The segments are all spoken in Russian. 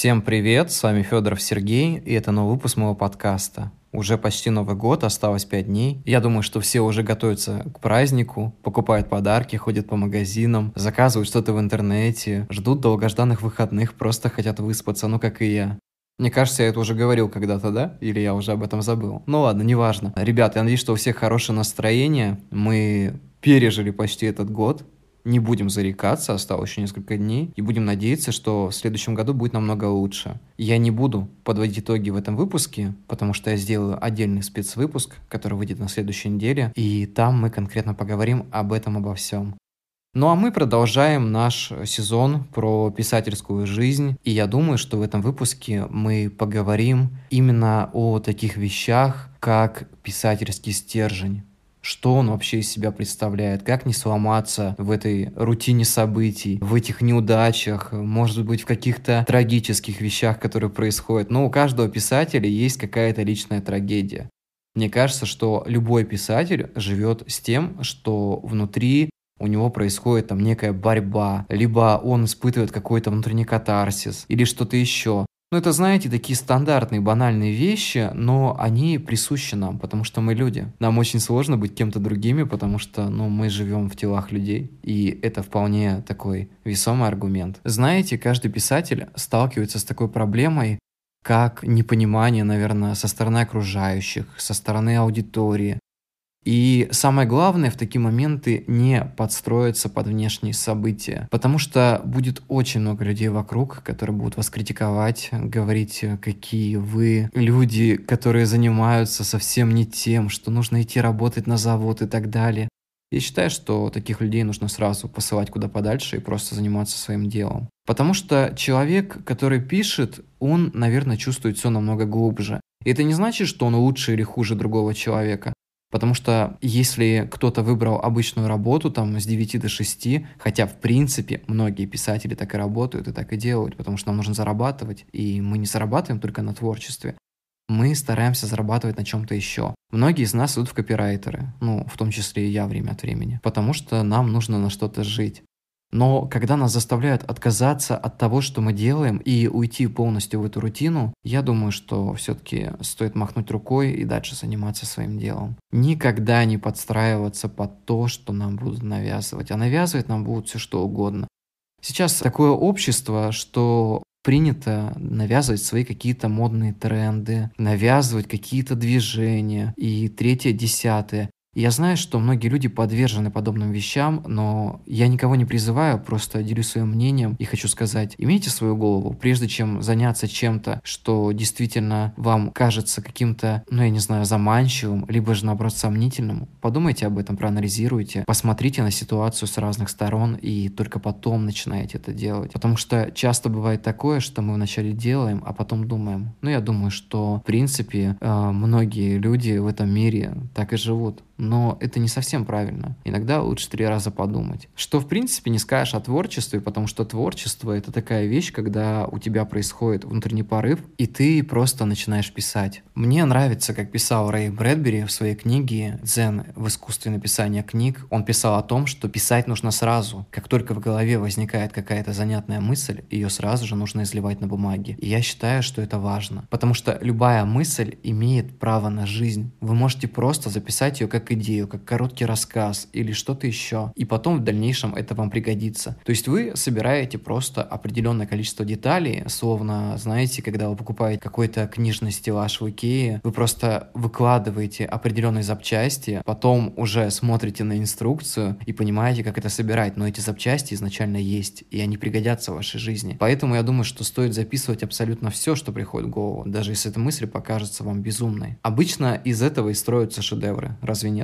Всем привет, с вами Федоров Сергей, и это новый выпуск моего подкаста. Уже почти Новый год, осталось 5 дней. Я думаю, что все уже готовятся к празднику, покупают подарки, ходят по магазинам, заказывают что-то в интернете, ждут долгожданных выходных, просто хотят выспаться, ну как и я. Мне кажется, я это уже говорил когда-то, да? Или я уже об этом забыл? Ну ладно, неважно. Ребята, я надеюсь, что у всех хорошее настроение. Мы пережили почти этот год не будем зарекаться, осталось еще несколько дней, и будем надеяться, что в следующем году будет намного лучше. Я не буду подводить итоги в этом выпуске, потому что я сделаю отдельный спецвыпуск, который выйдет на следующей неделе, и там мы конкретно поговорим об этом, обо всем. Ну а мы продолжаем наш сезон про писательскую жизнь, и я думаю, что в этом выпуске мы поговорим именно о таких вещах, как писательский стержень что он вообще из себя представляет, как не сломаться в этой рутине событий, в этих неудачах, может быть, в каких-то трагических вещах, которые происходят. Но у каждого писателя есть какая-то личная трагедия. Мне кажется, что любой писатель живет с тем, что внутри у него происходит там некая борьба, либо он испытывает какой-то внутренний катарсис, или что-то еще. Ну, это, знаете, такие стандартные, банальные вещи, но они присущи нам, потому что мы люди. Нам очень сложно быть кем-то другими, потому что, ну, мы живем в телах людей, и это вполне такой весомый аргумент. Знаете, каждый писатель сталкивается с такой проблемой, как непонимание, наверное, со стороны окружающих, со стороны аудитории, и самое главное в такие моменты не подстроиться под внешние события, потому что будет очень много людей вокруг, которые будут вас критиковать, говорить, какие вы люди, которые занимаются совсем не тем, что нужно идти работать на завод и так далее. Я считаю, что таких людей нужно сразу посылать куда подальше и просто заниматься своим делом. Потому что человек, который пишет, он, наверное, чувствует все намного глубже. И это не значит, что он лучше или хуже другого человека. Потому что если кто-то выбрал обычную работу там с 9 до 6, хотя в принципе многие писатели так и работают и так и делают, потому что нам нужно зарабатывать, и мы не зарабатываем только на творчестве, мы стараемся зарабатывать на чем-то еще. Многие из нас идут в копирайтеры, ну, в том числе и я время от времени, потому что нам нужно на что-то жить. Но когда нас заставляют отказаться от того, что мы делаем, и уйти полностью в эту рутину, я думаю, что все-таки стоит махнуть рукой и дальше заниматься своим делом. Никогда не подстраиваться под то, что нам будут навязывать. А навязывать нам будут все что угодно. Сейчас такое общество, что принято навязывать свои какие-то модные тренды, навязывать какие-то движения и третье, десятое. Я знаю, что многие люди подвержены подобным вещам, но я никого не призываю, просто делюсь своим мнением и хочу сказать, имейте свою голову, прежде чем заняться чем-то, что действительно вам кажется каким-то, ну я не знаю, заманчивым, либо же наоборот сомнительным, подумайте об этом, проанализируйте, посмотрите на ситуацию с разных сторон и только потом начинаете это делать. Потому что часто бывает такое, что мы вначале делаем, а потом думаем. Ну я думаю, что в принципе э, многие люди в этом мире так и живут но это не совсем правильно. Иногда лучше три раза подумать. Что, в принципе, не скажешь о творчестве, потому что творчество — это такая вещь, когда у тебя происходит внутренний порыв, и ты просто начинаешь писать. Мне нравится, как писал Рэй Брэдбери в своей книге «Дзен в искусстве написания книг». Он писал о том, что писать нужно сразу. Как только в голове возникает какая-то занятная мысль, ее сразу же нужно изливать на бумаге. И я считаю, что это важно. Потому что любая мысль имеет право на жизнь. Вы можете просто записать ее как идею, как короткий рассказ или что-то еще, и потом в дальнейшем это вам пригодится. То есть вы собираете просто определенное количество деталей, словно, знаете, когда вы покупаете какой-то книжный стеллаж в Икее, вы просто выкладываете определенные запчасти, потом уже смотрите на инструкцию и понимаете, как это собирать, но эти запчасти изначально есть, и они пригодятся в вашей жизни. Поэтому я думаю, что стоит записывать абсолютно все, что приходит в голову, даже если эта мысль покажется вам безумной. Обычно из этого и строятся шедевры, разве нет?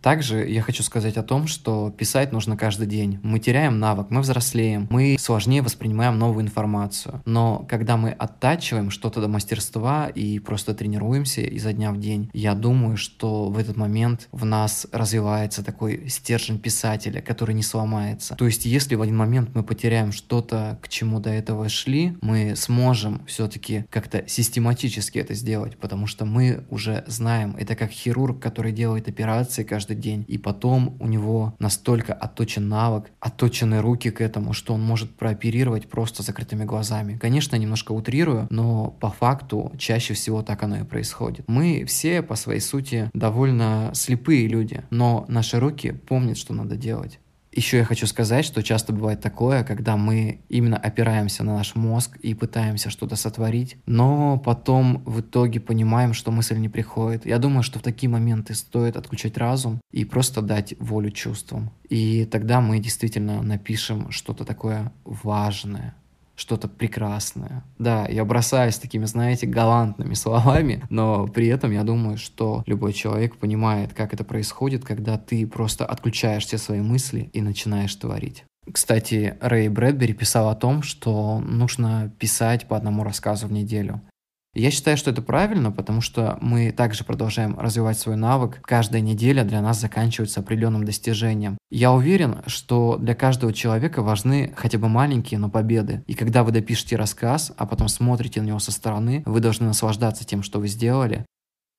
Также я хочу сказать о том, что писать нужно каждый день. Мы теряем навык, мы взрослеем, мы сложнее воспринимаем новую информацию. Но когда мы оттачиваем что-то до мастерства и просто тренируемся изо дня в день, я думаю, что в этот момент в нас развивается такой стержень писателя, который не сломается. То есть если в один момент мы потеряем что-то, к чему до этого шли, мы сможем все-таки как-то систематически это сделать, потому что мы уже знаем, это как хирург, который делает операции каждый каждый день. И потом у него настолько отточен навык, отточены руки к этому, что он может прооперировать просто закрытыми глазами. Конечно, немножко утрирую, но по факту чаще всего так оно и происходит. Мы все по своей сути довольно слепые люди, но наши руки помнят, что надо делать. Еще я хочу сказать, что часто бывает такое, когда мы именно опираемся на наш мозг и пытаемся что-то сотворить, но потом в итоге понимаем, что мысль не приходит. Я думаю, что в такие моменты стоит отключать разум и просто дать волю чувствам. И тогда мы действительно напишем что-то такое важное, что-то прекрасное. Да, я бросаюсь такими, знаете, галантными словами, но при этом я думаю, что любой человек понимает, как это происходит, когда ты просто отключаешь все свои мысли и начинаешь творить. Кстати, Рэй Брэдбери писал о том, что нужно писать по одному рассказу в неделю. Я считаю, что это правильно, потому что мы также продолжаем развивать свой навык. Каждая неделя для нас заканчивается определенным достижением. Я уверен, что для каждого человека важны хотя бы маленькие, но победы. И когда вы допишете рассказ, а потом смотрите на него со стороны, вы должны наслаждаться тем, что вы сделали,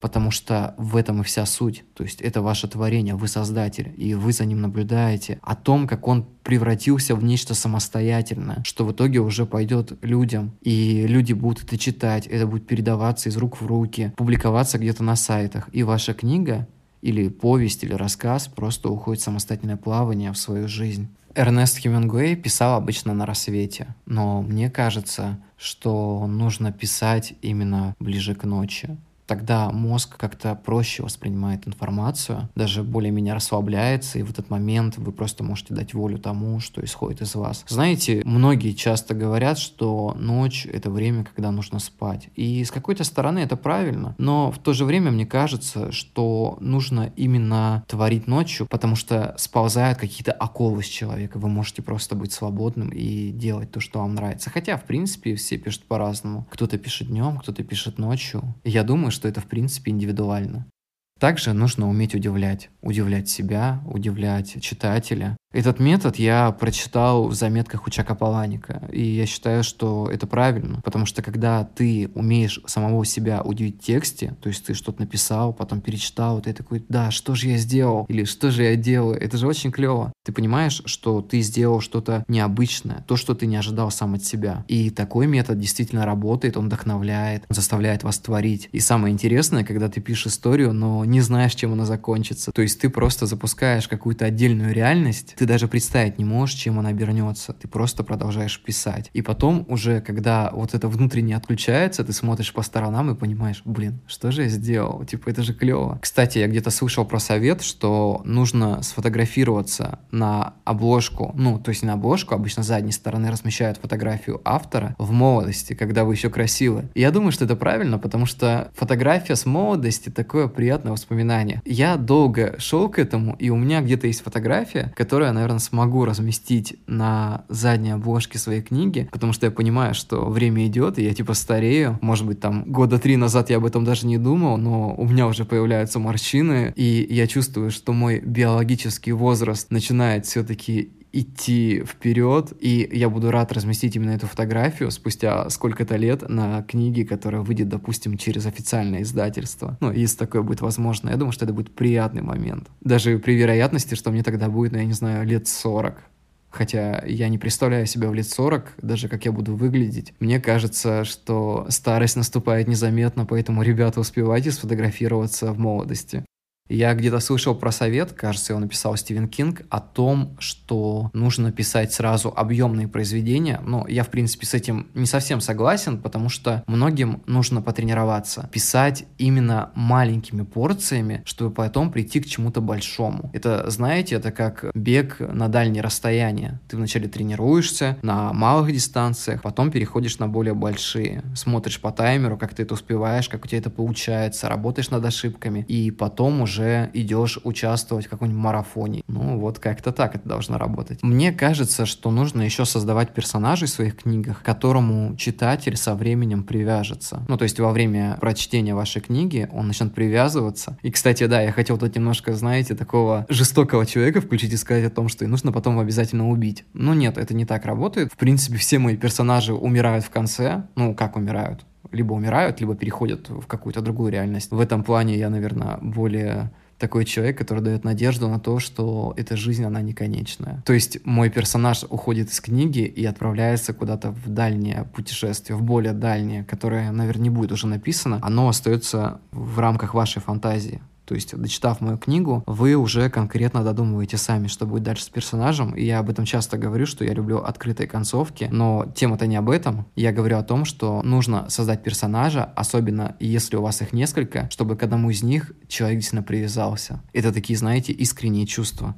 Потому что в этом и вся суть. То есть это ваше творение, вы создатель, и вы за ним наблюдаете. О том, как он превратился в нечто самостоятельное, что в итоге уже пойдет людям. И люди будут это читать, это будет передаваться из рук в руки, публиковаться где-то на сайтах. И ваша книга или повесть, или рассказ просто уходит в самостоятельное плавание в свою жизнь. Эрнест Хемингуэй писал обычно на рассвете, но мне кажется, что нужно писать именно ближе к ночи тогда мозг как-то проще воспринимает информацию, даже более-менее расслабляется, и в этот момент вы просто можете дать волю тому, что исходит из вас. Знаете, многие часто говорят, что ночь — это время, когда нужно спать. И с какой-то стороны это правильно, но в то же время мне кажется, что нужно именно творить ночью, потому что сползают какие-то оковы с человека. Вы можете просто быть свободным и делать то, что вам нравится. Хотя, в принципе, все пишут по-разному. Кто-то пишет днем, кто-то пишет ночью. Я думаю, что это в принципе индивидуально. Также нужно уметь удивлять. Удивлять себя, удивлять читателя. Этот метод я прочитал в заметках у Чака Паланика, и я считаю, что это правильно, потому что когда ты умеешь самого себя удивить в тексте, то есть ты что-то написал, потом перечитал, ты такой, да, что же я сделал, или что же я делаю, это же очень клево. Ты понимаешь, что ты сделал что-то необычное, то, что ты не ожидал сам от себя. И такой метод действительно работает, он вдохновляет, он заставляет вас творить. И самое интересное, когда ты пишешь историю, но не знаешь, чем она закончится. То есть ты просто запускаешь какую-то отдельную реальность, ты даже представить не можешь, чем она обернется. Ты просто продолжаешь писать. И потом уже, когда вот это внутренне отключается, ты смотришь по сторонам и понимаешь, блин, что же я сделал? Типа, это же клево. Кстати, я где-то слышал про совет, что нужно сфотографироваться на обложку, ну, то есть не на обложку, обычно с задней стороны размещают фотографию автора в молодости, когда вы еще красивы. Я думаю, что это правильно, потому что фотография с молодости такое приятное воспоминание. Я долго шел к этому, и у меня где-то есть фотография, которая я, наверное, смогу разместить на задней обложке своей книги, потому что я понимаю, что время идет, и я типа старею. Может быть, там года три назад я об этом даже не думал, но у меня уже появляются морщины, и я чувствую, что мой биологический возраст начинает все-таки идти вперед, и я буду рад разместить именно эту фотографию спустя сколько-то лет на книге, которая выйдет, допустим, через официальное издательство. Ну, если такое будет возможно. Я думаю, что это будет приятный момент. Даже при вероятности, что мне тогда будет, ну, я не знаю, лет 40. Хотя я не представляю себя в лет 40, даже как я буду выглядеть. Мне кажется, что старость наступает незаметно, поэтому, ребята, успевайте сфотографироваться в молодости. Я где-то слышал про совет, кажется, его написал Стивен Кинг, о том, что нужно писать сразу объемные произведения. Но я, в принципе, с этим не совсем согласен, потому что многим нужно потренироваться. Писать именно маленькими порциями, чтобы потом прийти к чему-то большому. Это, знаете, это как бег на дальние расстояния. Ты вначале тренируешься на малых дистанциях, потом переходишь на более большие. Смотришь по таймеру, как ты это успеваешь, как у тебя это получается, работаешь над ошибками, и потом уже уже идешь участвовать в каком-нибудь марафоне. Ну, вот как-то так это должно работать. Мне кажется, что нужно еще создавать персонажей в своих книгах, к которому читатель со временем привяжется. Ну, то есть во время прочтения вашей книги он начнет привязываться. И, кстати, да, я хотел тут немножко, знаете, такого жестокого человека включить и сказать о том, что и нужно потом обязательно убить. Ну, нет, это не так работает. В принципе, все мои персонажи умирают в конце. Ну, как умирают? Либо умирают, либо переходят в какую-то другую реальность. В этом плане я, наверное, более такой человек, который дает надежду на то, что эта жизнь, она не конечная. То есть мой персонаж уходит из книги и отправляется куда-то в дальнее путешествие, в более дальнее, которое, наверное, не будет уже написано. Оно остается в рамках вашей фантазии. То есть, дочитав мою книгу, вы уже конкретно додумываете сами, что будет дальше с персонажем. И я об этом часто говорю, что я люблю открытые концовки, но тема-то не об этом. Я говорю о том, что нужно создать персонажа, особенно если у вас их несколько, чтобы к одному из них человек действительно привязался. Это такие, знаете, искренние чувства.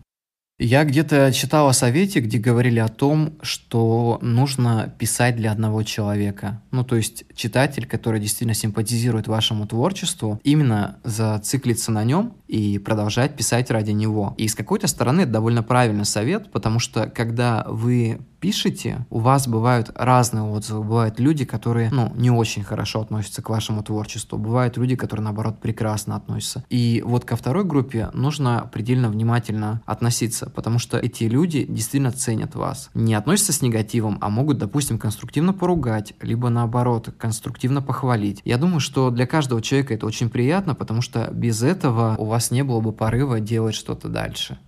Я где-то читал о совете, где говорили о том, что нужно писать для одного человека. Ну, то есть читатель, который действительно симпатизирует вашему творчеству, именно зациклиться на нем и продолжать писать ради него. И с какой-то стороны это довольно правильный совет, потому что когда вы пишете, у вас бывают разные отзывы. Бывают люди, которые, ну, не очень хорошо относятся к вашему творчеству. Бывают люди, которые, наоборот, прекрасно относятся. И вот ко второй группе нужно предельно внимательно относиться, потому что эти люди действительно ценят вас. Не относятся с негативом, а могут, допустим, конструктивно поругать, либо наоборот, конструктивно похвалить. Я думаю, что для каждого человека это очень приятно, потому что без этого у вас не было бы порыва делать что-то дальше.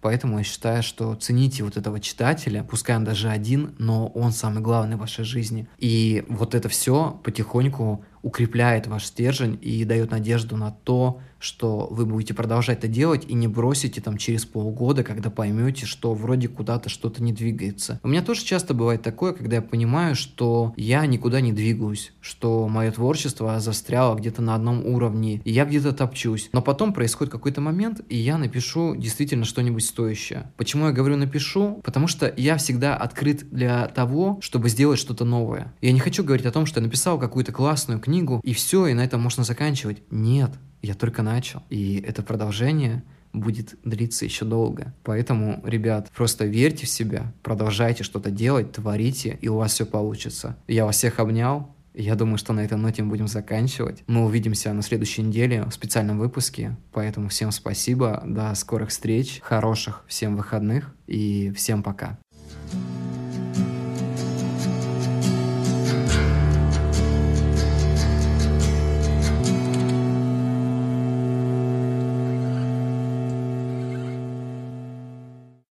Поэтому я считаю, что цените вот этого читателя, пускай он даже один, но он самый главный в вашей жизни. И вот это все потихоньку укрепляет ваш стержень и дает надежду на то, что вы будете продолжать это делать и не бросите там через полгода, когда поймете, что вроде куда-то что-то не двигается. У меня тоже часто бывает такое, когда я понимаю, что я никуда не двигаюсь, что мое творчество застряло где-то на одном уровне, и я где-то топчусь. Но потом происходит какой-то момент, и я напишу действительно что-нибудь стоящее. Почему я говорю напишу? Потому что я всегда открыт для того, чтобы сделать что-то новое. Я не хочу говорить о том, что я написал какую-то классную книгу, и все, и на этом можно заканчивать. Нет, я только начал. И это продолжение будет длиться еще долго. Поэтому, ребят, просто верьте в себя, продолжайте что-то делать, творите, и у вас все получится. Я вас всех обнял. Я думаю, что на этой ноте мы будем заканчивать. Мы увидимся на следующей неделе в специальном выпуске. Поэтому всем спасибо, до скорых встреч, хороших всем выходных и всем пока.